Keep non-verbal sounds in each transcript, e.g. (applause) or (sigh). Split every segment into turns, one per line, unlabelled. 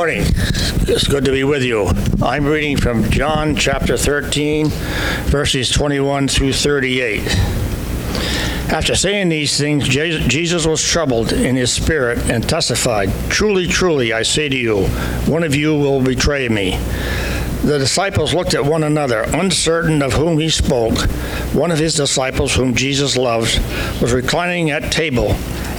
morning. It's good to be with you. I'm reading from John chapter 13, verses 21 through 38. After saying these things, Jesus was troubled in his spirit and testified, Truly, truly, I say to you, one of you will betray me. The disciples looked at one another, uncertain of whom he spoke. One of his disciples, whom Jesus loved, was reclining at table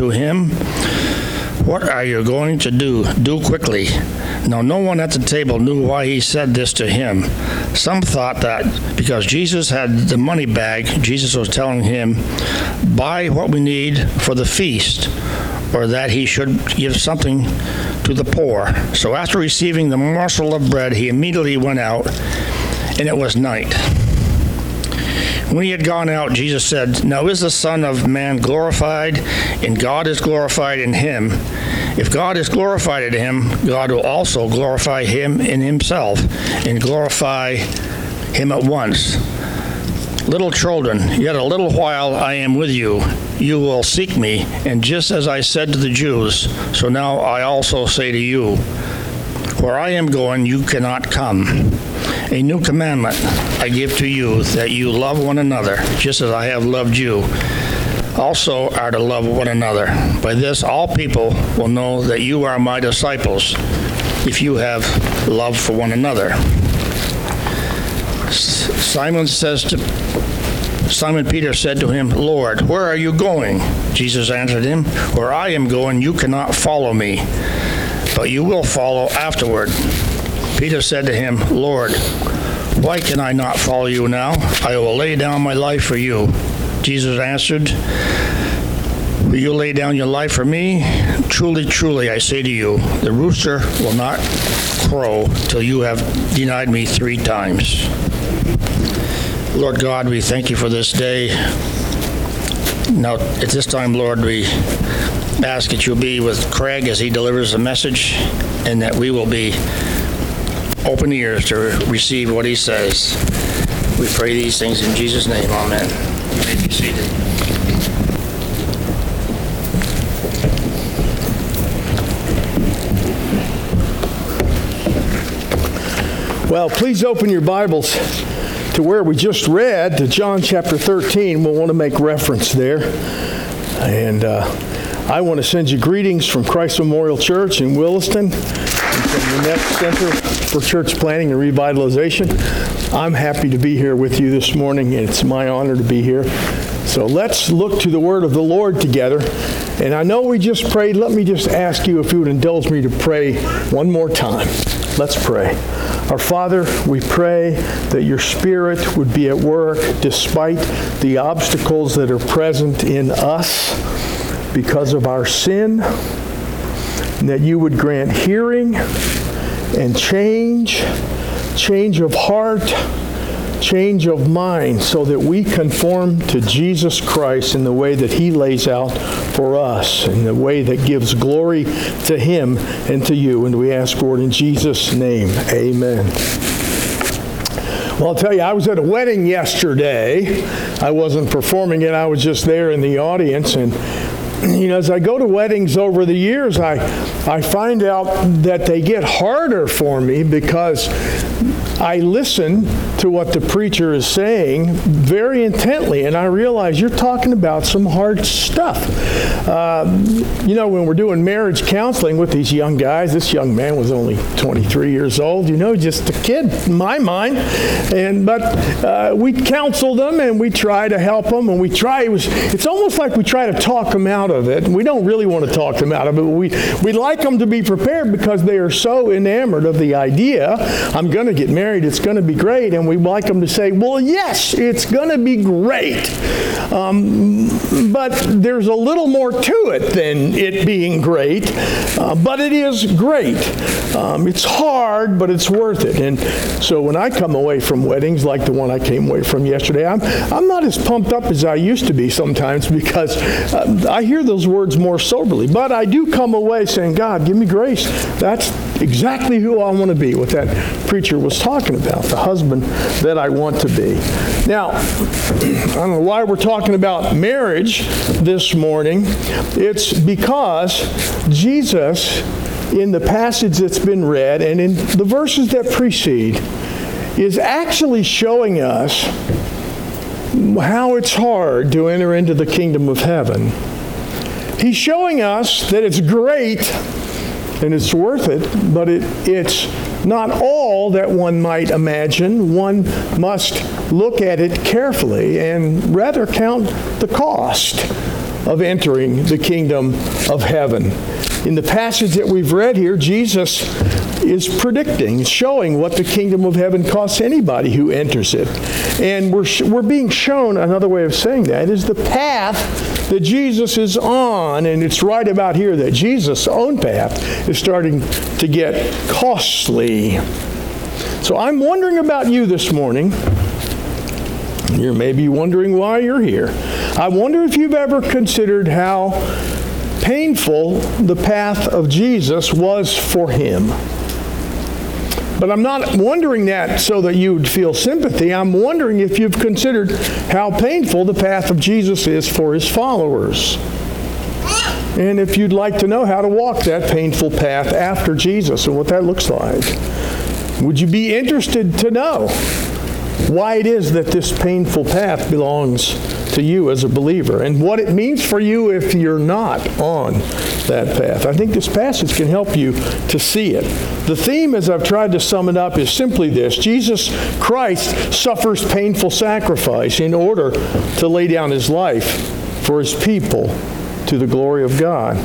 to him, What are you going to do? Do quickly. Now, no one at the table knew why he said this to him. Some thought that because Jesus had the money bag, Jesus was telling him, Buy what we need for the feast, or that he should give something to the poor. So after receiving the morsel of bread, he immediately went out, and it was night. When he had gone out, Jesus said, Now is the Son of Man glorified, and God is glorified in him. If God is glorified in him, God will also glorify him in himself, and glorify him at once. Little children, yet a little while I am with you. You will seek me, and just as I said to the Jews, so now I also say to you, Where I am going, you cannot come. A new commandment I give to you that you love one another, just as I have loved you. Also are to love one another. By this, all people will know that you are my disciples, if you have love for one another. Simon says to Simon Peter said to him, Lord, where are you going? Jesus answered him, Where I am going, you cannot follow me, but you will follow afterward. Peter said to him, Lord, why can I not follow you now? I will lay down my life for you. Jesus answered, Will you lay down your life for me? Truly, truly, I say to you, the rooster will not crow till you have denied me three times. Lord God, we thank you for this day. Now, at this time, Lord, we ask that you'll be with Craig as he delivers the message and that we will be open ears to receive what he says. We pray these things in Jesus' name. Amen. You may be seated.
Well, please open your Bibles to where we just read, to John chapter 13. We'll want to make reference there. And uh, I want to send you greetings from Christ Memorial Church in Williston from the Net Center for Church Planting and Revitalization. I'm happy to be here with you this morning. It's my honor to be here. So let's look to the word of the Lord together. And I know we just prayed. Let me just ask you if you would indulge me to pray one more time. Let's pray. Our Father, we pray that your Spirit would be at work despite the obstacles that are present in us because of our sin that you would grant hearing and change, change of heart, change of mind, so that we conform to Jesus Christ in the way that He lays out for us, in the way that gives glory to Him and to you. And we ask, Lord, in Jesus' name, amen. Well, I'll tell you, I was at a wedding yesterday. I wasn't performing it, I was just there in the audience, and (clears throat) you know, as I go to weddings over the years, I, I find out that they get harder for me because I listen to what the preacher is saying very intently, and I realize you're talking about some hard stuff. Uh, you know, when we're doing marriage counseling with these young guys, this young man was only 23 years old, you know, just a kid in my mind. And but uh, we counsel them and we try to help them, and we try. It was, it's almost like we try to talk them out of it. We don't really want to talk them out of it. We we like them to be prepared because they are so enamored of the idea, I'm going to get married, it's going to be great, and we like them to say, well, yes, it's going to be great. Um, but there's a little more to it than it being great, uh, but it is great. Um, it's hard, but it's worth it. And so when I come away from weddings like the one I came away from yesterday, I'm, I'm not as pumped up as I used to be sometimes (laughs) because uh, I hear those words more soberly. But I do come away saying, God, give me grace. That's exactly who I want to be, what that preacher was talking about, the husband that I want to be. Now, I don't know why we're talking about marriage this morning. It's because Jesus, in the passage that's been read and in the verses that precede, is actually showing us how it's hard to enter into the kingdom of heaven. He's showing us that it's great and it's worth it, but it, it's not all that one might imagine. One must look at it carefully and rather count the cost of entering the kingdom of heaven. In the passage that we've read here, Jesus is predicting, showing what the kingdom of heaven costs anybody who enters it. And we're, we're being shown another way of saying that is the path that Jesus is on, and it's right about here that Jesus' own path is starting to get costly. So I'm wondering about you this morning. You're maybe wondering why you're here. I wonder if you've ever considered how painful the path of Jesus was for him. But I'm not wondering that so that you would feel sympathy. I'm wondering if you've considered how painful the path of Jesus is for his followers. And if you'd like to know how to walk that painful path after Jesus and what that looks like, would you be interested to know why it is that this painful path belongs to you as a believer and what it means for you if you're not on that path. I think this passage can help you to see it. The theme, as I've tried to sum it up, is simply this Jesus Christ suffers painful sacrifice in order to lay down his life for his people to the glory of God.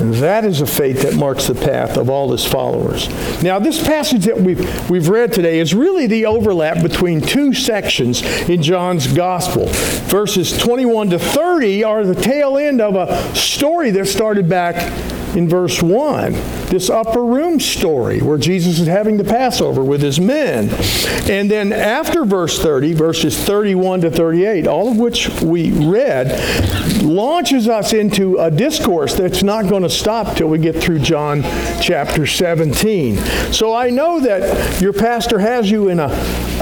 And that is a faith that marks the path of all his followers. Now, this passage that we've, we've read today is really the overlap between two sections in John's gospel. Verses 21 to 30 are the tail end of a story that started back in verse 1, this upper room story where Jesus is having the Passover with his men. And then after verse 30, verses 31 to 38, all of which we read, launches us into a discourse that's not going to stop till we get through John chapter 17. So I know that your pastor has you in a,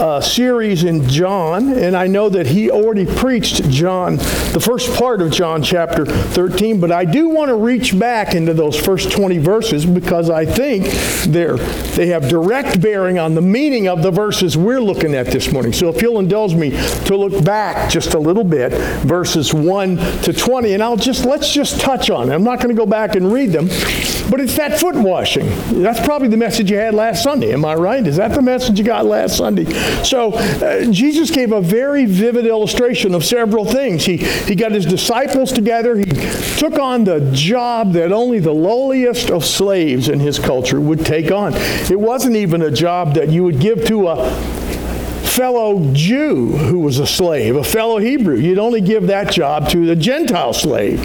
a series in John, and I know that he already preached John, the first part of John chapter 13, but I do want to reach back into the those first 20 verses because I think they're, they have direct bearing on the meaning of the verses we're looking at this morning. So if you'll indulge me to look back just a little bit, verses 1 to 20, and I'll just, let's just touch on it. I'm not going to go back and read them, but it's that foot washing. That's probably the message you had last Sunday. Am I right? Is that the message you got last Sunday? So uh, Jesus gave a very vivid illustration of several things. He, he got his disciples together. He took on the job that only the the lowliest of slaves in his culture would take on. It wasn't even a job that you would give to a fellow Jew who was a slave, a fellow Hebrew. You'd only give that job to the Gentile slave.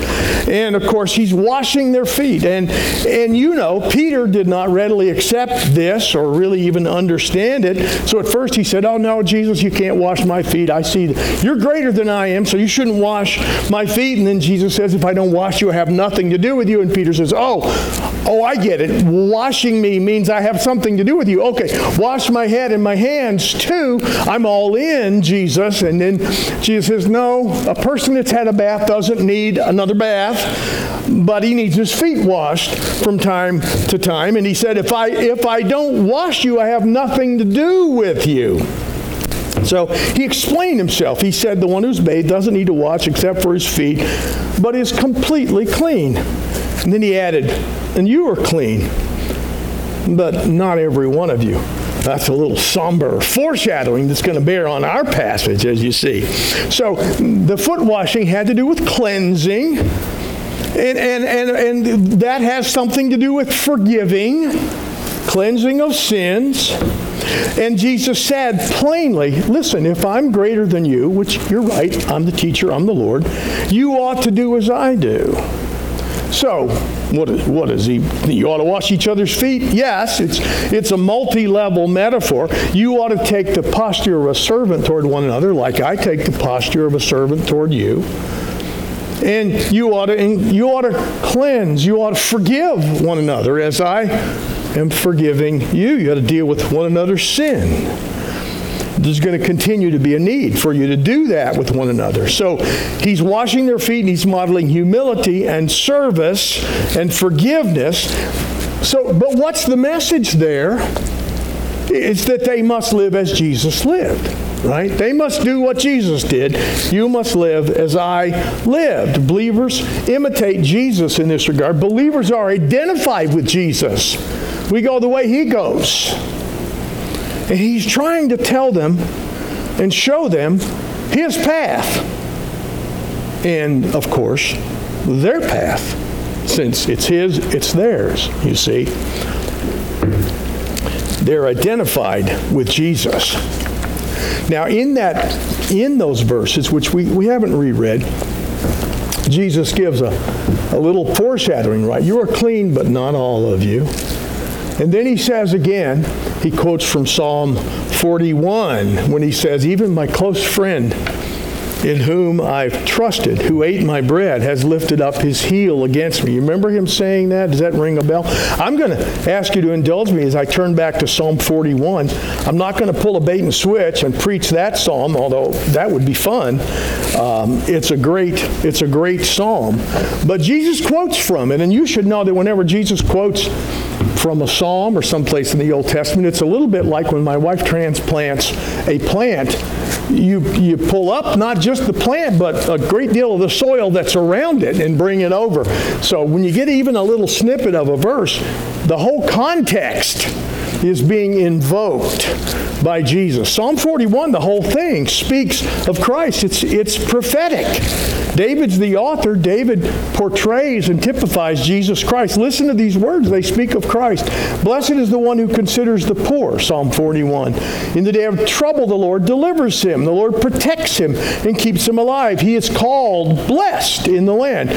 And of course, he's washing their feet. And, and you know, Peter did not readily accept this or really even understand it. So at first he said, Oh, no, Jesus, you can't wash my feet. I see you're greater than I am, so you shouldn't wash my feet. And then Jesus says, If I don't wash you, I have nothing to do with you. And Peter says, Oh, oh, I get it. Washing me means I have something to do with you. Okay, wash my head and my hands too. I'm all in, Jesus. And then Jesus says, No, a person that's had a bath doesn't need another bath, but he needs his feet washed from time to time. And he said, If I if I don't wash you, I have nothing to do with you. So he explained himself. He said, The one who's bathed doesn't need to wash except for his feet, but is completely clean. And then he added, And you are clean, but not every one of you. That's a little somber foreshadowing that's going to bear on our passage, as you see. So the foot washing had to do with cleansing. And, and, and, and that has something to do with forgiving, cleansing of sins. And Jesus said plainly, listen, if I'm greater than you, which you're right, I'm the teacher, I'm the Lord, you ought to do as I do. So, what is, what is he? You ought to wash each other's feet? Yes, it's, it's a multi level metaphor. You ought to take the posture of a servant toward one another, like I take the posture of a servant toward you. And you ought to, you ought to cleanse, you ought to forgive one another as I am forgiving you. You ought to deal with one another's sin there's going to continue to be a need for you to do that with one another. So he's washing their feet and he's modeling humility and service and forgiveness. So, but what's the message there? It's that they must live as Jesus lived right? They must do what Jesus did. You must live as I lived. Believers imitate Jesus in this regard. Believers are identified with Jesus. We go the way he goes. And he's trying to tell them and show them his path. And of course, their path. Since it's his, it's theirs, you see. They're identified with Jesus. Now, in that, in those verses, which we, we haven't reread, Jesus gives a, a little foreshadowing, right? You are clean, but not all of you. And then he says again, he quotes from Psalm 41 when he says, Even my close friend in whom I've trusted, who ate my bread, has lifted up his heel against me. You remember him saying that? Does that ring a bell? I'm going to ask you to indulge me as I turn back to Psalm 41. I'm not going to pull a bait and switch and preach that psalm, although that would be fun. Um, it's a great, it's a great psalm. But Jesus quotes from it, and you should know that whenever Jesus quotes from a psalm or someplace in the Old Testament. It's a little bit like when my wife transplants a plant. You, you pull up not just the plant, but a great deal of the soil that's around it and bring it over. So when you get even a little snippet of a verse, the whole context is being invoked by Jesus. Psalm 41, the whole thing, speaks of Christ. It's, it's prophetic. David's the author. David portrays and typifies Jesus Christ. Listen to these words. They speak of Christ. Blessed is the one who considers the poor, Psalm 41. In the day of trouble, the Lord delivers him. The Lord protects him and keeps him alive. He is called blessed in the land.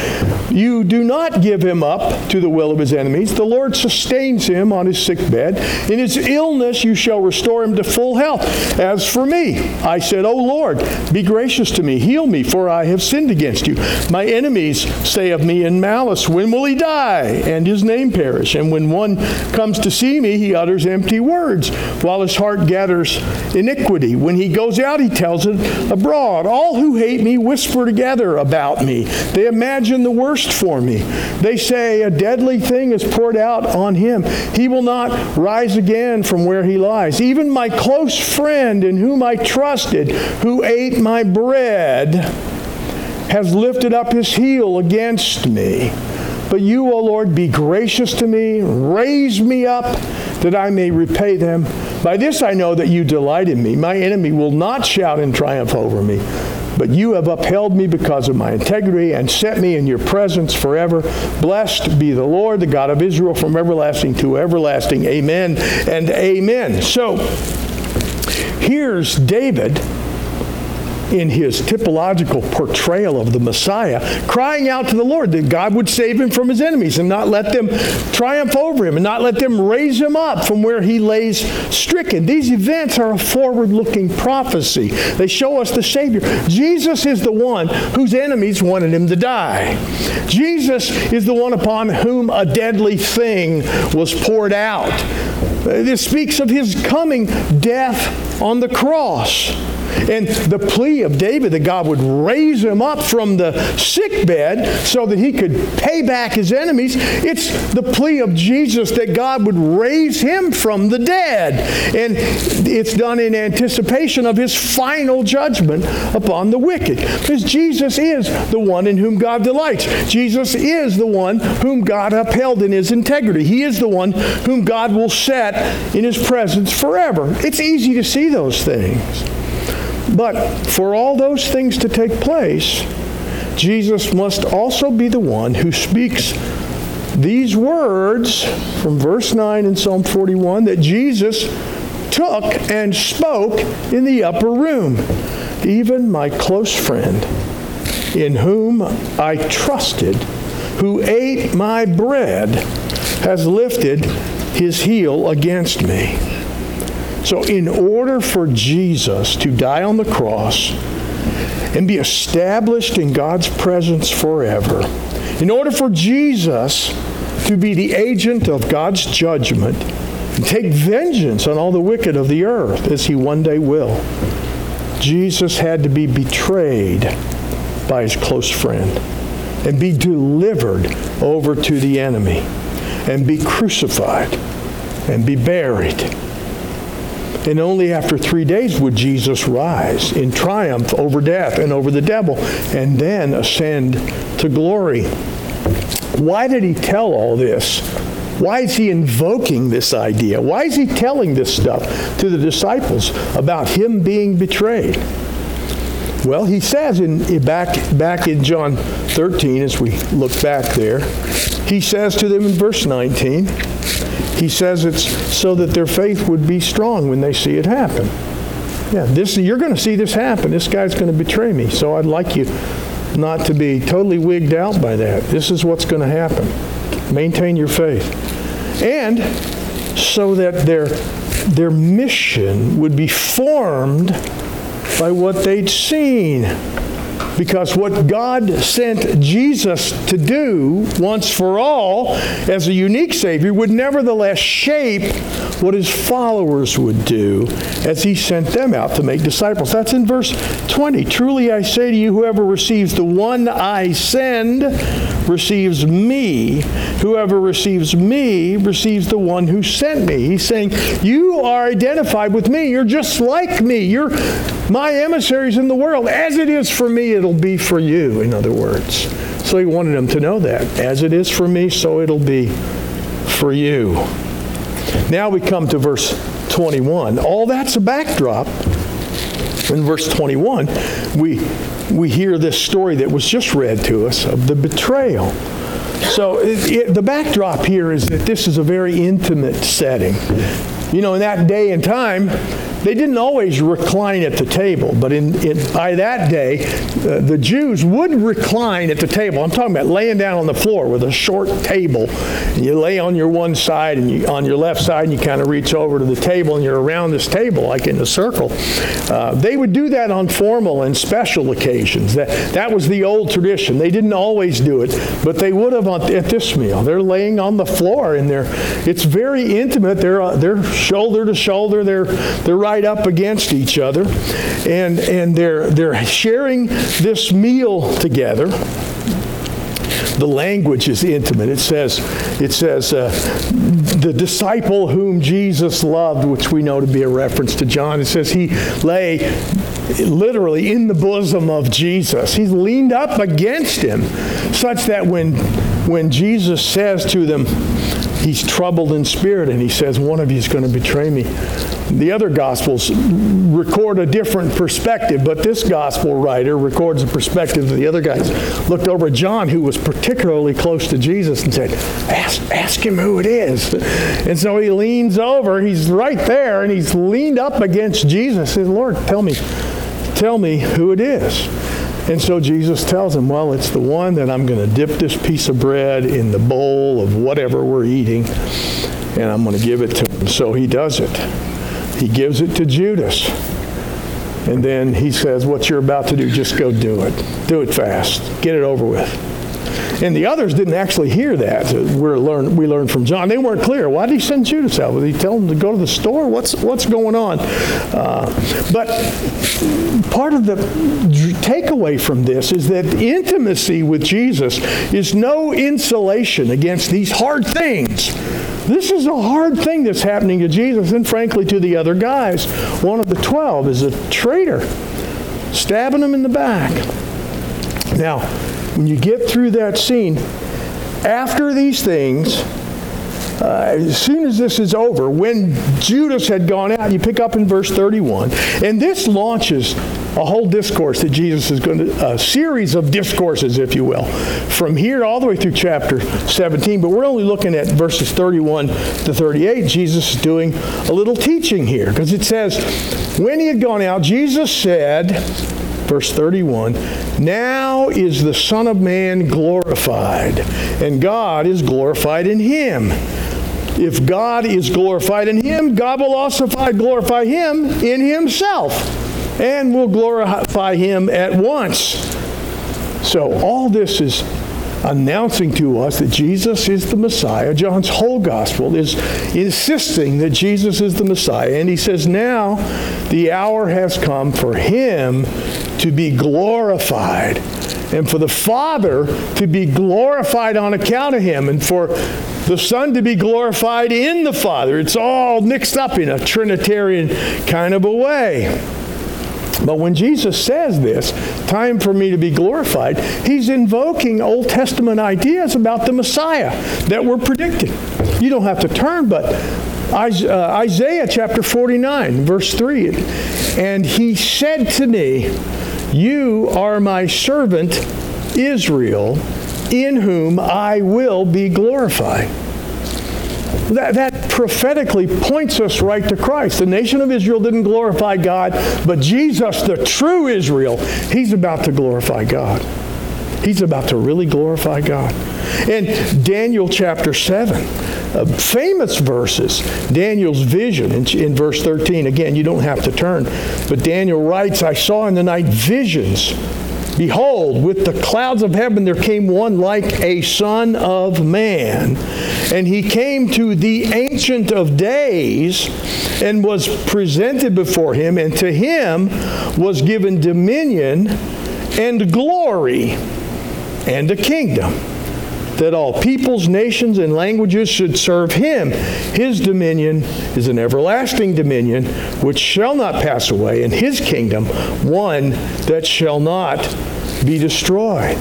You do not give him up to the will of his enemies. The Lord sustains him on his sick bed. In his illness, you shall restore him to full health. As for me, I said, O Lord, be gracious to me, heal me, for I have sinned against you. My enemies say of me in malice, When will he die? And his name perish. And when one comes to see me, he utters empty words, while his heart gathers iniquity. When he goes out, he tells it abroad. All who hate me whisper together about me. They imagine the worst for me. They say, A deadly thing is poured out on him. He will not rise again from where he lies. Even my close friend in whom I trusted, who ate my bread, has lifted up his heel against me. But you, O Lord, be gracious to me, raise me up that I may repay them. By this I know that you delight in me. My enemy will not shout in triumph over me. But you have upheld me because of my integrity and set me in your presence forever. Blessed be the Lord, the God of Israel, from everlasting to everlasting. Amen and amen. So, here's David in his typological portrayal of the Messiah, crying out to the Lord that God would save him from his enemies and not let them triumph over him and not let them raise him up from where he lays stricken. These events are a forward looking prophecy. They show us the Savior. Jesus is the one whose enemies wanted him to die. Jesus is the one upon whom a deadly thing was poured out. This speaks of his coming death on the cross. And the plea of David that God would raise him up from the sick bed so that he could pay back his enemies, it's the plea of Jesus that God would raise him from the dead. And it's done in anticipation of his final judgment upon the wicked. Because Jesus is the one in whom God delights. Jesus is the one whom God upheld in his integrity. He is the one whom God will set in his presence forever. It's easy to see those things. But for all those things to take place, Jesus must also be the one who speaks these words from verse 9 in Psalm 41 that Jesus took and spoke in the upper room. Even my close friend, in whom I trusted, who ate my bread, has lifted his heel against me. So, in order for Jesus to die on the cross and be established in God's presence forever, in order for Jesus to be the agent of God's judgment and take vengeance on all the wicked of the earth, as he one day will, Jesus had to be betrayed by his close friend and be delivered over to the enemy and be crucified and be buried. And only after three days would Jesus rise in triumph over death and over the devil and then ascend to glory. Why did he tell all this? Why is he invoking this idea? Why is he telling this stuff to the disciples about him being betrayed? Well, he says in back back in John 13 as we look back there, he says to them in verse 19, he says it's so that their faith would be strong when they see it happen. Yeah, this you're going to see this happen. This guy's going to betray me. So I'd like you not to be totally wigged out by that. This is what's going to happen. Maintain your faith. And so that their their mission would be formed by what they'd seen because what God sent Jesus to do once for all as a unique Savior would nevertheless shape what his followers would do as he sent them out to make disciples. That's in verse 20. Truly I say to you, whoever receives the one I send receives me. Whoever receives me receives the one who sent me. He's saying, You are identified with me. You're just like me. You're my emissaries in the world. As it is for me, it'll be for you, in other words. So he wanted them to know that. As it is for me, so it'll be for you. Now we come to verse 21. All that's a backdrop. In verse 21, we, we hear this story that was just read to us of the betrayal. So it, it, the backdrop here is that this is a very intimate setting. You know, in that day and time, they didn't always recline at the table, but in, in by that day, uh, the Jews would recline at the table. I'm talking about laying down on the floor with a short table. You lay on your one side and you, on your left side, and you kind of reach over to the table, and you're around this table like in a circle. Uh, they would do that on formal and special occasions. That, that was the old tradition. They didn't always do it, but they would have on, at this meal. They're laying on the floor, and they're, it's very intimate. They're, uh, they're shoulder to shoulder. They're, they're right up against each other, and, and they're, they're sharing this meal together. The language is intimate. It says, it says, uh, the disciple whom Jesus loved, which we know to be a reference to John. It says he lay literally in the bosom of Jesus. He's leaned up against him, such that when, when Jesus says to them, he's troubled in spirit and he says, One of you is going to betray me. The other Gospels record a different perspective, but this Gospel writer records a perspective that the other guys looked over at John, who was particularly close to Jesus, and said, ask, ask him who it is. And so he leans over, he's right there, and he's leaned up against Jesus. He says, Lord, tell me, tell me who it is. And so Jesus tells him, well, it's the one that I'm going to dip this piece of bread in the bowl of whatever we're eating, and I'm going to give it to him. So he does it. He gives it to Judas. And then he says, what you're about to do, just go do it. Do it fast. Get it over with. And the others didn't actually hear that. We're learn, we learned from John. They weren't clear. Why did he send Judas out? Did he tell them to go to the store? What's, what's going on? Uh, but part of the takeaway from this is that intimacy with Jesus is no insulation against these hard things. This is a hard thing that's happening to Jesus and frankly to the other guys. One of the 12 is a traitor, stabbing him in the back. Now, when you get through that scene, after these things, uh, as soon as this is over, when Judas had gone out, you pick up in verse 31, and this launches a whole discourse that Jesus is going to, a series of discourses, if you will, from here all the way through chapter 17. But we're only looking at verses 31 to 38. Jesus is doing a little teaching here because it says, when he had gone out, Jesus said, verse 31, Now is the Son of Man glorified, and God is glorified in him. If God is glorified in him, God will also glorify him in himself and we'll glorify him at once. So all this is announcing to us that Jesus is the Messiah. John's whole gospel is insisting that Jesus is the Messiah. And he says, now the hour has come for him to be glorified and for the Father to be glorified on account of him and for the Son to be glorified in the Father. It's all mixed up in a Trinitarian kind of a way. But when Jesus says this, time for me to be glorified, he's invoking Old Testament ideas about the Messiah that were predicted. You don't have to turn, but uh, Isaiah chapter 49, verse 3. And he said to me, You are my servant Israel, in whom I will be glorified. That, that prophetically points us right to Christ. The nation of Israel didn't glorify God, but Jesus, the true Israel, he's about to glorify God. He's about to really glorify God. In Daniel chapter 7, uh, famous verses, Daniel's vision in, in verse 13. Again, you don't have to turn. But Daniel writes, I saw in the night visions Behold, with the clouds of heaven there came one like a son of man. And he came to the Ancient of Days and was presented before him, and to him was given dominion and glory and a kingdom that all peoples, nations, and languages should serve him. His dominion is an everlasting dominion which shall not pass away, and his kingdom one that shall not be destroyed.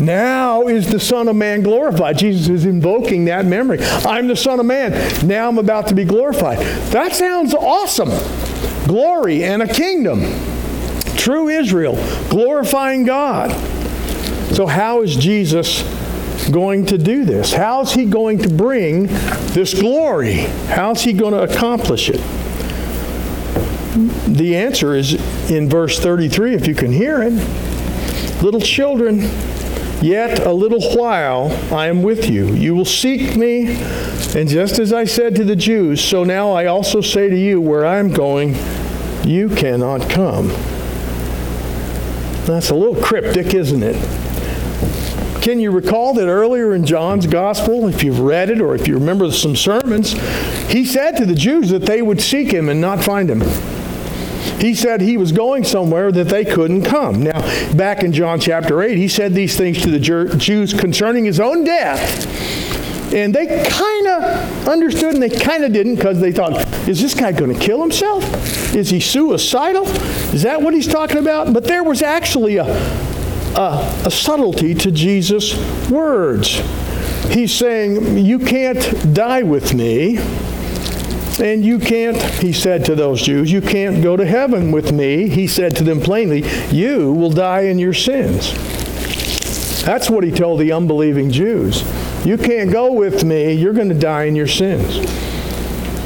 Now is the Son of Man glorified. Jesus is invoking that memory. I'm the Son of Man. Now I'm about to be glorified. That sounds awesome. Glory and a kingdom. True Israel, glorifying God. So, how is Jesus going to do this? How is he going to bring this glory? How is he going to accomplish it? The answer is in verse 33, if you can hear it. Little children, yet a little while I am with you. You will seek me, and just as I said to the Jews, so now I also say to you, where I am going, you cannot come. That's a little cryptic, isn't it? Can you recall that earlier in John's gospel, if you've read it or if you remember some sermons, he said to the Jews that they would seek him and not find him. He said he was going somewhere that they couldn't come. Now, back in John chapter 8, he said these things to the Jews concerning his own death. And they kind of understood and they kind of didn't because they thought, is this guy going to kill himself? Is he suicidal? Is that what he's talking about? But there was actually a, a, a subtlety to Jesus' words. He's saying, You can't die with me. And you can't, he said to those Jews, you can't go to heaven with me. He said to them plainly, you will die in your sins. That's what he told the unbelieving Jews. You can't go with me. You're going to die in your sins.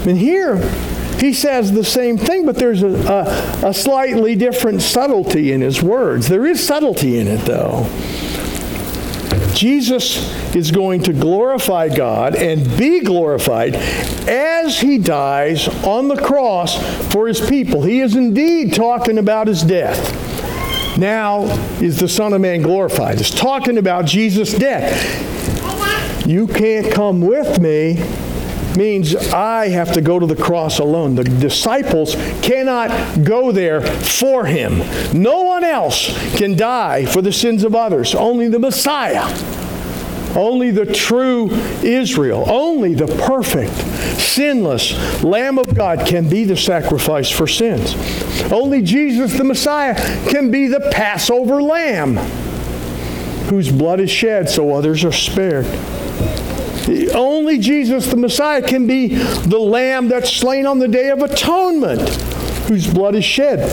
And here, he says the same thing, but there's a, a, a, slightly different subtlety in his words. There is subtlety in it, though. Jesus is going to glorify God and be glorified as he dies on the cross for his people. He is indeed talking about his death. Now is the Son of Man glorified. It's talking about Jesus' death. You can't come with me means I have to go to the cross alone. The disciples cannot go there for him. No one else can die for the sins of others, only the Messiah. Only the true Israel, only the perfect, sinless Lamb of God can be the sacrifice for sins. Only Jesus the Messiah can be the Passover lamb whose blood is shed so others are spared. Only Jesus the Messiah can be the lamb that's slain on the day of atonement, whose blood is shed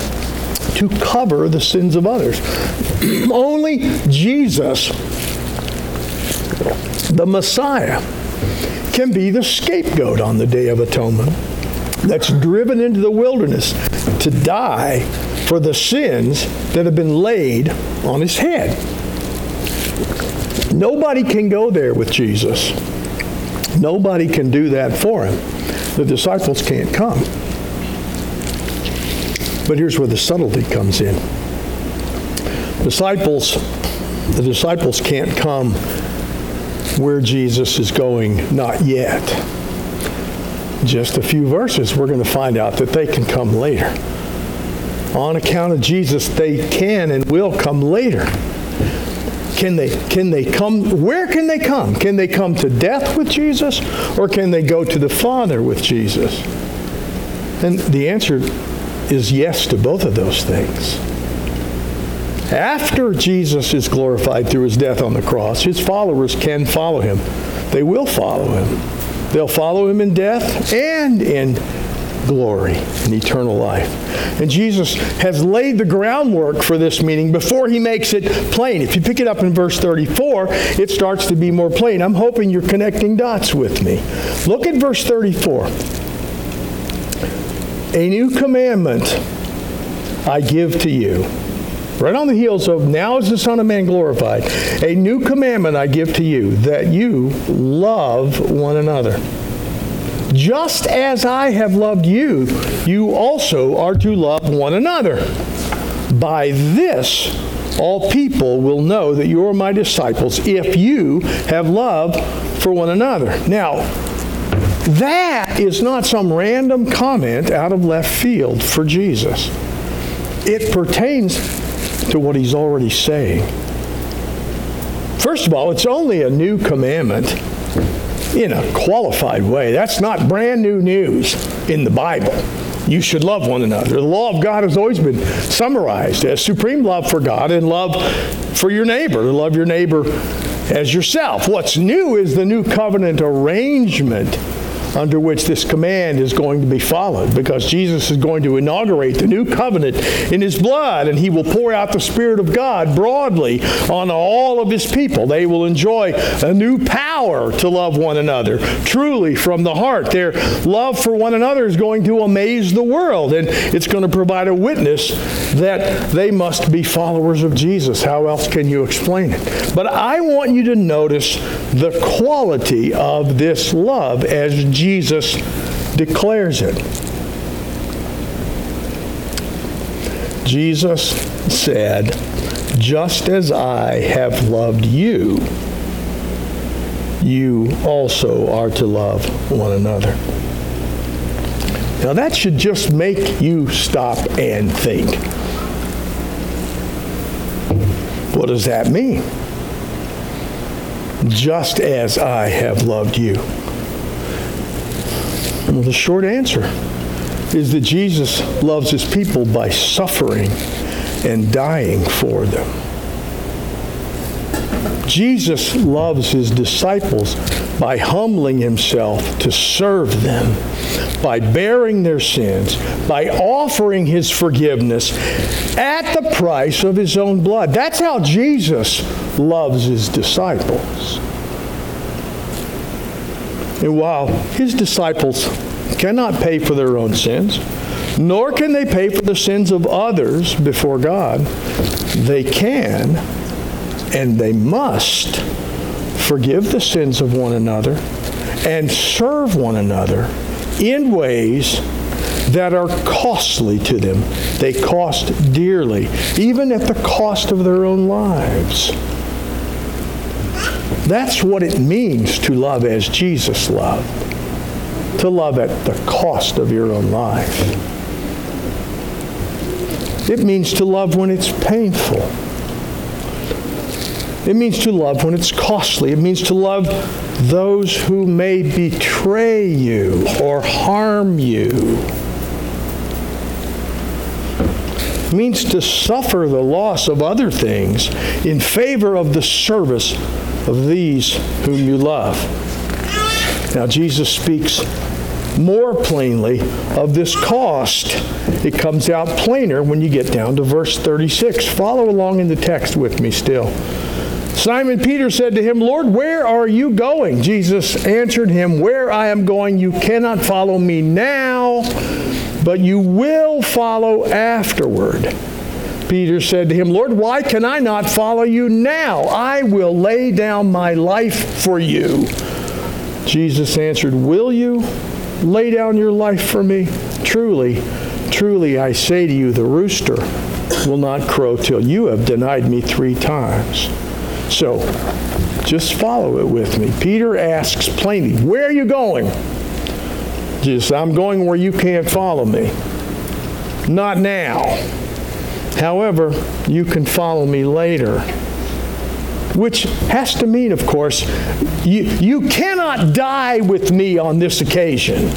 to cover the sins of others. (clears throat) Only Jesus, the Messiah, can be the scapegoat on the Day of Atonement that's driven into the wilderness to die for the sins that have been laid on his head. Nobody can go there with Jesus. Nobody can do that for him. The disciples can't come. But here's where the subtlety comes in. Disciples, the disciples can't come where Jesus is going, not yet. Just a few verses, we're going to find out that they can come later. On account of Jesus, they can and will come later. Can they, can they come? Where can they come? Can they come to death with Jesus or can they go to the Father with Jesus? And the answer is yes to both of those things. After Jesus is glorified through his death on the cross, his followers can follow him. They will follow him. They'll follow him in death and in glory and eternal life. And Jesus has laid the groundwork for this meaning before he makes it plain. If you pick it up in verse 34, it starts to be more plain. I'm hoping you're connecting dots with me. Look at verse 34. A new commandment I give to you. Right on the heels of now is the Son of Man glorified. A new commandment I give to you that you love one another. Just as I have loved you, you also are to love one another. By this, all people will know that you are my disciples if you have love for one another. Now, that is not some random comment out of left field for Jesus. It pertains to what he's already saying. First of all, it's only a new commandment in a qualified way. That's not brand new news in the Bible. You should love one another. The law of God has always been summarized as supreme love for God and love for your neighbor, to love your neighbor as yourself. What's new is the new covenant arrangement under which this command is going to be followed because Jesus is going to inaugurate the new covenant in his blood and he will pour out the Spirit of God broadly on all of his people. They will enjoy a new power to love one another, truly from the heart. Their love for one another is going to amaze the world and it's going to provide a witness that they must be followers of Jesus. How else can you explain it? But I want you to notice the quality of this love as Jesus Jesus declares it. Jesus said, Just as I have loved you, you also are to love one another. Now that should just make you stop and think. What does that mean? Just as I have loved you. The short answer is that Jesus loves his people by suffering and dying for them. Jesus loves his disciples by humbling himself to serve them, by bearing their sins, by offering his forgiveness at the price of his own blood. That's how Jesus loves his disciples. And while his disciples cannot pay for their own sins, nor can they pay for the sins of others before God, they can and they must forgive the sins of one another and serve one another in ways that are costly to them. They cost dearly, even at the cost of their own lives. That's what it means to love as Jesus loved, to love at the cost of your own life. It means to love when it's painful. It means to love when it's costly. It means to love those who may betray you or harm you. It means to suffer the loss of other things in favor of the service of these whom you love. Now, Jesus speaks more plainly of this cost. It comes out plainer when you get down to verse 36. Follow along in the text with me still. Simon Peter said to him, Lord, where are you going? Jesus answered him, Where I am going, you cannot follow me now, but you will follow afterward. Peter said to him, Lord, why can I not follow you now? I will lay down my life for you. Jesus answered, Will you lay down your life for me? Truly, truly, I say to you, the rooster will not crow till you have denied me three times. So, just follow it with me. Peter asks plainly, Where are you going? Jesus, I'm going where you can't follow me. Not now. However, you can follow me later. Which has to mean, of course, you, you cannot die with me on this occasion.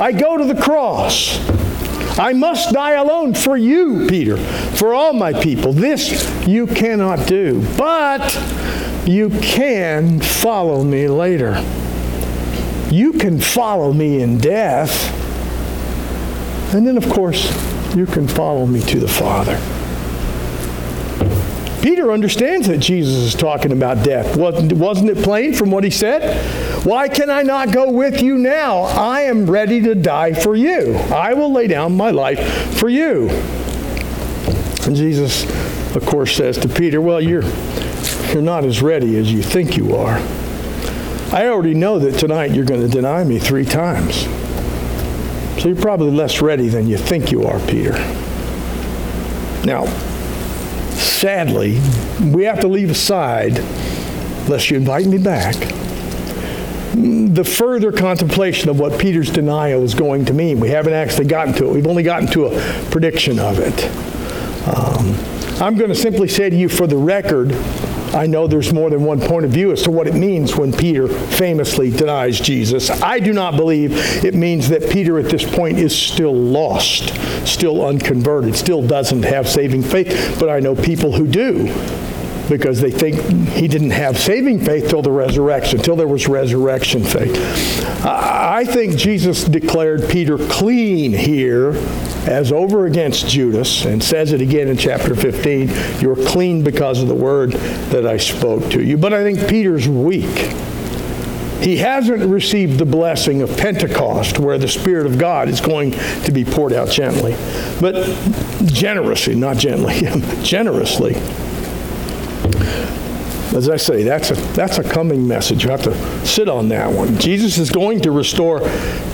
I go to the cross. I must die alone for you, Peter, for all my people. This you cannot do, but you can follow me later. You can follow me in death. And then, of course, you can follow me to the Father. Peter understands that Jesus is talking about death. Wasn't it plain from what he said? Why can I not go with you now? I am ready to die for you. I will lay down my life for you. And Jesus, of course, says to Peter, Well, you're, you're not as ready as you think you are. I already know that tonight you're going to deny me three times. So you're probably less ready than you think you are, Peter. Now, sadly, we have to leave aside, lest you invite me back, the further contemplation of what Peter's denial is going to mean. We haven't actually gotten to it. We've only gotten to a prediction of it. Um, I'm going to simply say to you for the record, I know there's more than one point of view as to what it means when Peter famously denies Jesus. I do not believe it means that Peter at this point is still lost, still unconverted, still doesn't have saving faith, but I know people who do because they think he didn't have saving faith till the resurrection, till there was resurrection faith. I think Jesus declared Peter clean here as over against Judas and says it again in chapter 15. You're clean because of the word that I spoke to you. But I think Peter's weak. He hasn't received the blessing of Pentecost where the Spirit of God is going to be poured out gently, but generously, not gently, (laughs) generously. As I say, that's a, that's a coming message. You have to sit on that one. Jesus is going to restore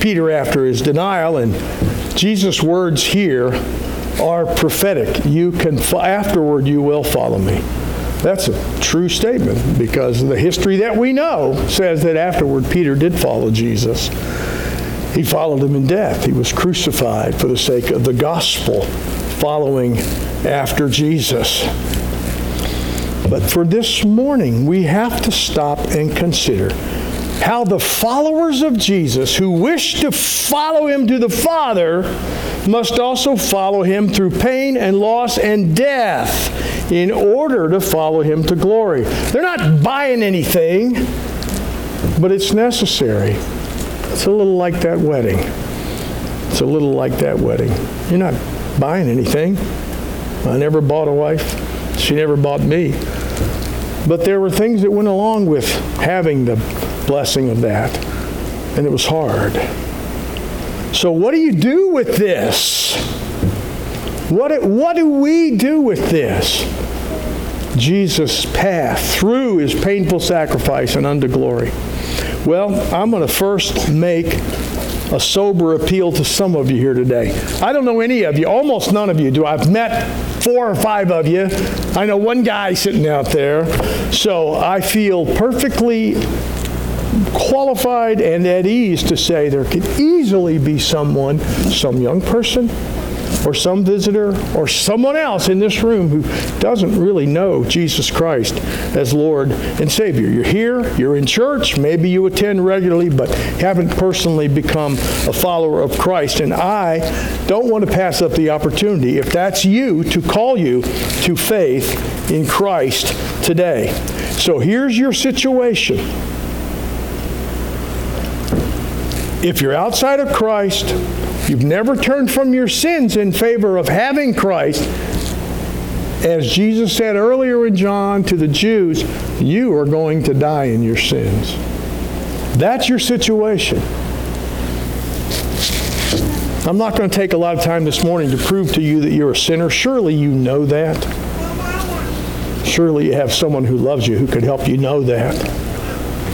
Peter after his denial, and Jesus' words here are prophetic. You can, afterward, you will follow me. That's a true statement because the history that we know says that afterward Peter did follow Jesus. He followed him in death. He was crucified for the sake of the gospel, following after Jesus. But for this morning, we have to stop and consider how the followers of Jesus who wish to follow him to the Father must also follow him through pain and loss and death in order to follow him to glory. They're not buying anything, but it's necessary. It's a little like that wedding. It's a little like that wedding. You're not buying anything. I never bought a wife. She never bought me. But there were things that went along with having the blessing of that, and it was hard. So, what do you do with this? What, what do we do with this? Jesus' path through his painful sacrifice and unto glory. Well, I'm going to first make a sober appeal to some of you here today. I don't know any of you, almost none of you do. I've met four or five of you. I know one guy sitting out there. So I feel perfectly qualified and at ease to say there could easily be someone, some young person, or some visitor or someone else in this room who doesn't really know Jesus Christ as Lord and Savior. You're here, you're in church, maybe you attend regularly, but haven't personally become a follower of Christ. And I don't want to pass up the opportunity, if that's you, to call you to faith in Christ today. So here's your situation. If you're outside of Christ, you've never turned from your sins in favor of having Christ, as Jesus said earlier in John to the Jews, you are going to die in your sins. That's your situation. I'm not going to take a lot of time this morning to prove to you that you're a sinner. Surely you know that. Surely you have someone who loves you who could help you know that.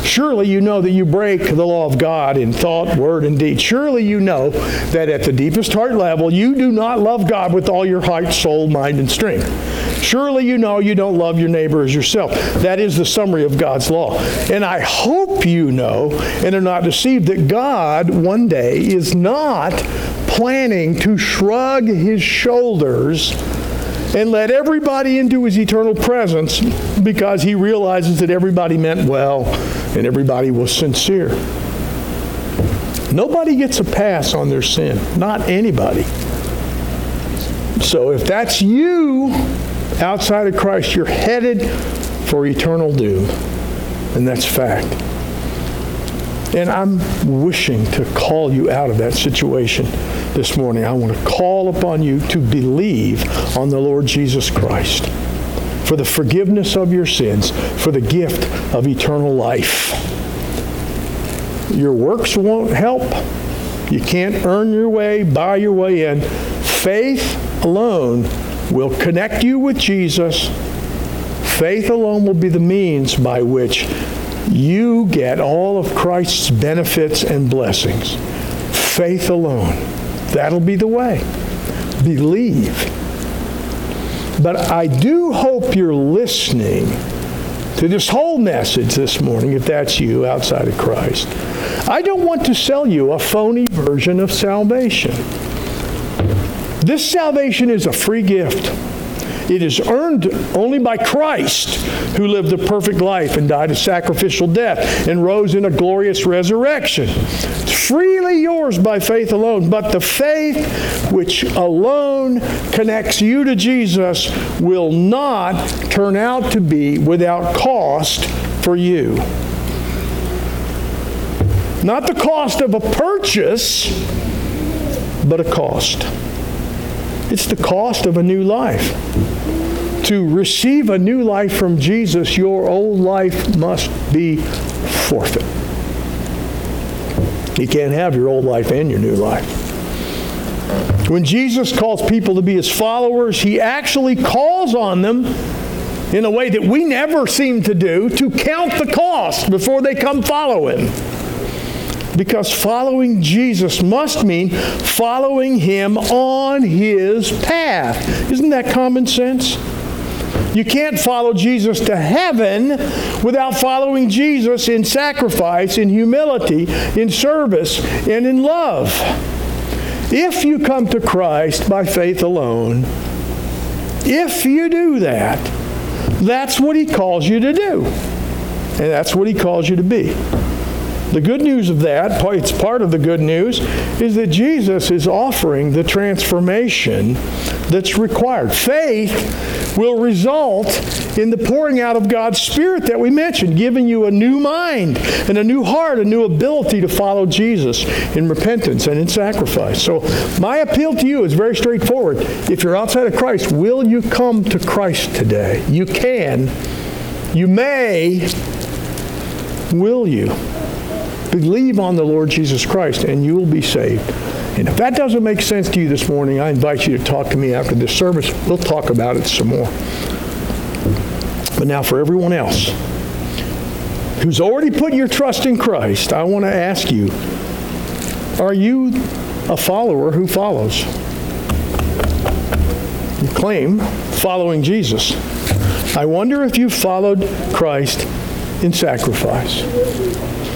Surely you know that you break the law of God in thought, word, and deed. Surely you know that at the deepest heart level, you do not love God with all your heart, soul, mind, and strength. Surely you know you don't love your neighbor as yourself. That is the summary of God's law. And I hope you know and are not deceived that God one day is not planning to shrug his shoulders and let everybody into his eternal presence because he realizes that everybody meant well and everybody was sincere. Nobody gets a pass on their sin, not anybody. So if that's you outside of Christ, you're headed for eternal doom. And that's fact. And I'm wishing to call you out of that situation this morning. I want to call upon you to believe on the Lord Jesus Christ for the forgiveness of your sins, for the gift of eternal life. Your works won't help. You can't earn your way, buy your way in. Faith alone will connect you with Jesus. Faith alone will be the means by which you get all of Christ's benefits and blessings. Faith alone. That'll be the way. Believe. But I do hope you're listening to this whole message this morning, if that's you outside of Christ. I don't want to sell you a phony version of salvation. This salvation is a free gift. It is earned only by Christ, who lived a perfect life and died a sacrificial death and rose in a glorious resurrection. Freely yours by faith alone, but the faith which alone connects you to Jesus will not turn out to be without cost for you. Not the cost of a purchase, but a cost. It's the cost of a new life. To receive a new life from Jesus, your old life must be forfeit. You can't have your old life and your new life. When Jesus calls people to be his followers, he actually calls on them in a way that we never seem to do to count the cost before they come follow him. Because following Jesus must mean following him on his path. Isn't that common sense? You can't follow Jesus to heaven without following Jesus in sacrifice, in humility, in service, and in love. If you come to Christ by faith alone, if you do that, that's what he calls you to do. And that's what he calls you to be. The good news of that, it's part of the good news, is that Jesus is offering the transformation that's required. Faith will result in the pouring out of God's Spirit that we mentioned, giving you a new mind and a new heart, a new ability to follow Jesus in repentance and in sacrifice. So, my appeal to you is very straightforward. If you're outside of Christ, will you come to Christ today? You can. You may. Will you? Believe on the Lord Jesus Christ and you will be saved. And if that doesn't make sense to you this morning, I invite you to talk to me after this service. We'll talk about it some more. But now, for everyone else who's already put your trust in Christ, I want to ask you are you a follower who follows? You claim following Jesus. I wonder if you followed Christ in sacrifice.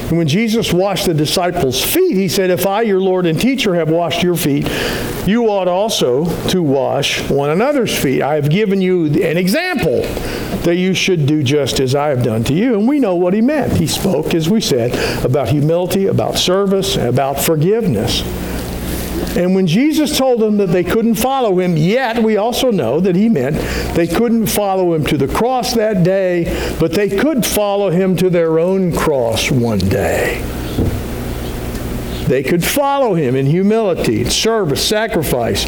And when Jesus washed the disciples' feet, he said, If I, your Lord and teacher, have washed your feet, you ought also to wash one another's feet. I have given you an example that you should do just as I have done to you. And we know what he meant. He spoke, as we said, about humility, about service, about forgiveness. And when Jesus told them that they couldn't follow him, yet we also know that he meant they couldn't follow him to the cross that day, but they could follow him to their own cross one day. They could follow him in humility, service, sacrifice.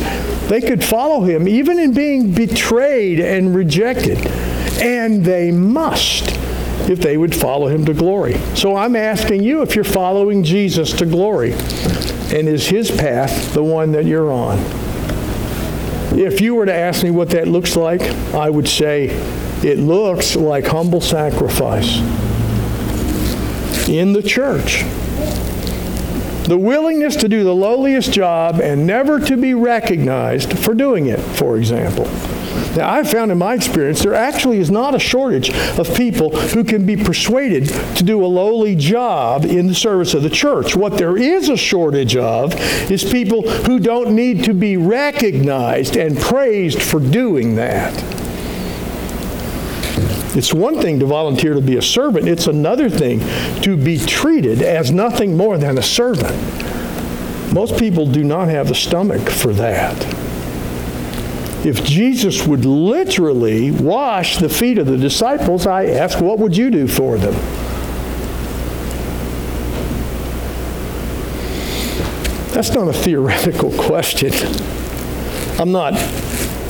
They could follow him even in being betrayed and rejected. And they must if they would follow him to glory. So I'm asking you if you're following Jesus to glory. And is his path the one that you're on? If you were to ask me what that looks like, I would say it looks like humble sacrifice in the church. The willingness to do the lowliest job and never to be recognized for doing it, for example. Now, I've found in my experience there actually is not a shortage of people who can be persuaded to do a lowly job in the service of the church. What there is a shortage of is people who don't need to be recognized and praised for doing that. It's one thing to volunteer to be a servant, it's another thing to be treated as nothing more than a servant. Most people do not have the stomach for that. If Jesus would literally wash the feet of the disciples, I ask, what would you do for them? That's not a theoretical (laughs) question. I'm not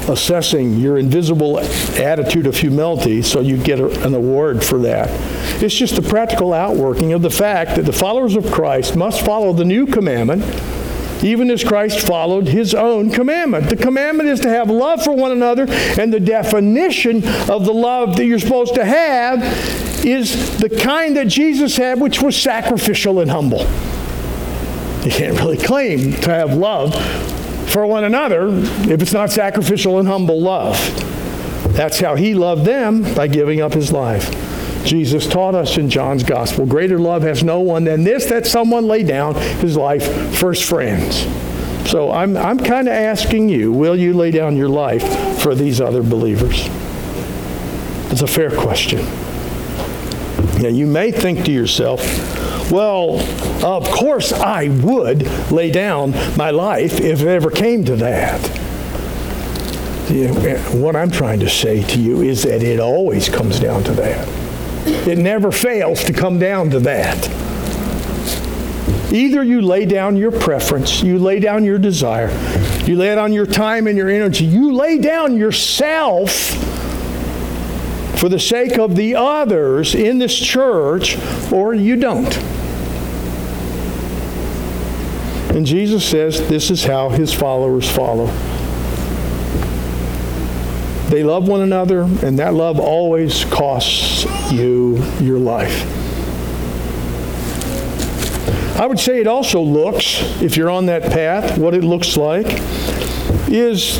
assessing your invisible attitude of humility so you get an award for that. It's just the practical outworking of the fact that the followers of Christ must follow the new commandment even as Christ followed his own commandment. The commandment is to have love for one another, and the definition of the love that you're supposed to have is the kind that Jesus had, which was sacrificial and humble. You can't really claim to have love for one another if it's not sacrificial and humble love. That's how he loved them by giving up his life. Jesus taught us in John's gospel greater love has no one than this that someone lay down his life for his friends. So I'm, I'm kind of asking you will you lay down your life for these other believers? It's a fair question. Now, you may think to yourself, well, of course I would lay down my life if it ever came to that. What I'm trying to say to you is that it always comes down to that. It never fails to come down to that. Either you lay down your preference, you lay down your desire, you lay down your time and your energy, you lay down yourself for the sake of the others in this church, or you don't. And Jesus says this is how his followers follow. They love one another, and that love always costs you your life. I would say it also looks, if you're on that path, what it looks like is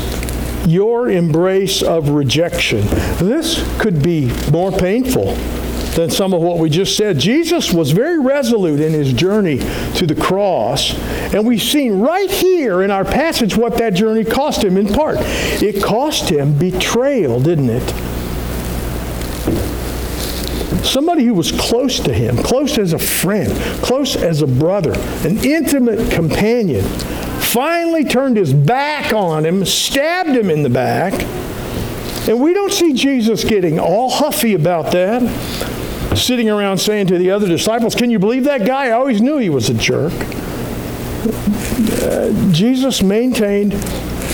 your embrace of rejection. This could be more painful than some of what we just said. Jesus was very resolute in his journey to the cross, and we've seen right here in our passage what that journey cost him in part. It cost him betrayal, didn't it? Somebody who was close to him, close as a friend, close as a brother, an intimate companion, finally turned his back on him, stabbed him in the back. And we don't see Jesus getting all huffy about that sitting around saying to the other disciples, Can you believe that guy? I always knew he was a jerk. Uh, Jesus maintained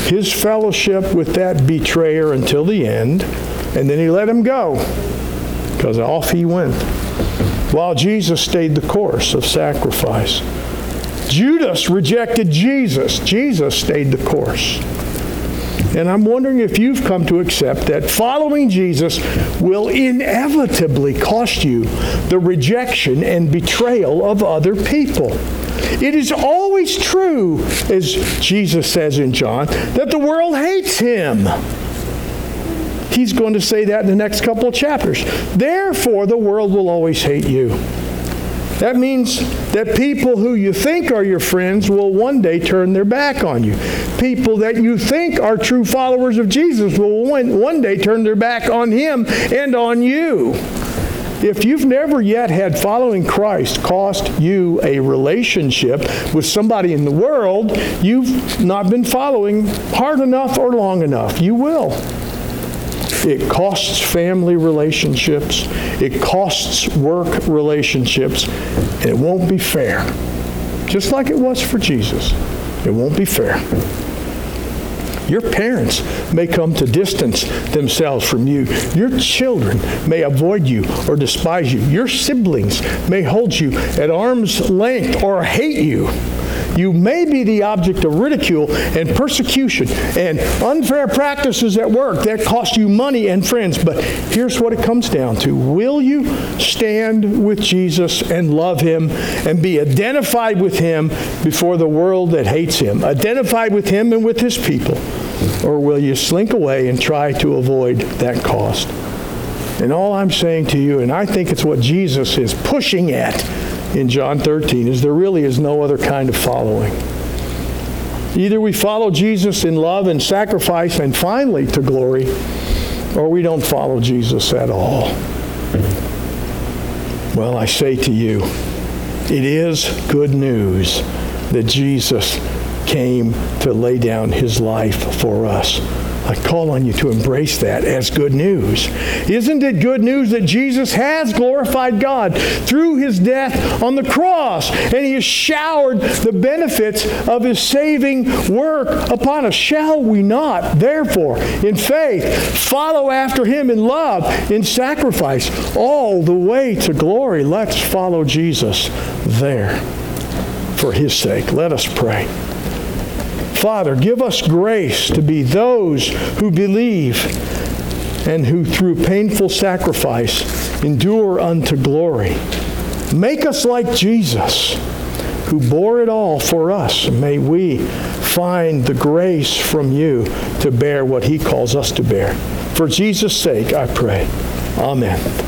his fellowship with that betrayer until the end, and then he let him go because off he went. While Jesus stayed the course of sacrifice. Judas rejected Jesus. Jesus stayed the course. And I'm wondering if you've come to accept that following Jesus will inevitably cost you the rejection and betrayal of other people. It is always true, as Jesus says in John, that the world hates him. He's going to say that in the next couple of chapters. Therefore, the world will always hate you. That means that people who you think are your friends will one day turn their back on you. People that you think are true followers of Jesus will one, one day turn their back on him and on you. If you've never yet had following Christ cost you a relationship with somebody in the world, you've not been following hard enough or long enough. You will. It costs family relationships. It costs work relationships. And it won't be fair. just like it was for Jesus. It won't be fair. Your parents may come to distance themselves from you. Your children may avoid you or despise you. Your siblings may hold you at arm's length or hate you. You may be the object of ridicule and persecution and unfair practices at work that cost you money and friends. But here's what it comes down to Will you stand with Jesus and love him and be identified with him before the world that hates him? Identified with him and with his people? Or will you slink away and try to avoid that cost? And all I'm saying to you, and I think it's what Jesus is pushing at in John 13 is there really is no other kind of following. Either we follow Jesus in love and sacrifice and finally to glory, or we don't follow Jesus at all. Well, I say to you, it is good news that Jesus came to lay down his life for us. I call on you to embrace that as good news. Isn't it good news that Jesus has glorified God through his death on the cross and he has showered the benefits of his saving work upon us? Shall we not, therefore, in faith, follow after him in love, in sacrifice, all the way to glory? Let's follow Jesus there for his sake. Let us pray. Father, give us grace to be those who believe and who through painful sacrifice endure unto glory. Make us like Jesus, who bore it all for us. May we find the grace from you to bear what he calls us to bear. For Jesus' sake, I pray. Amen.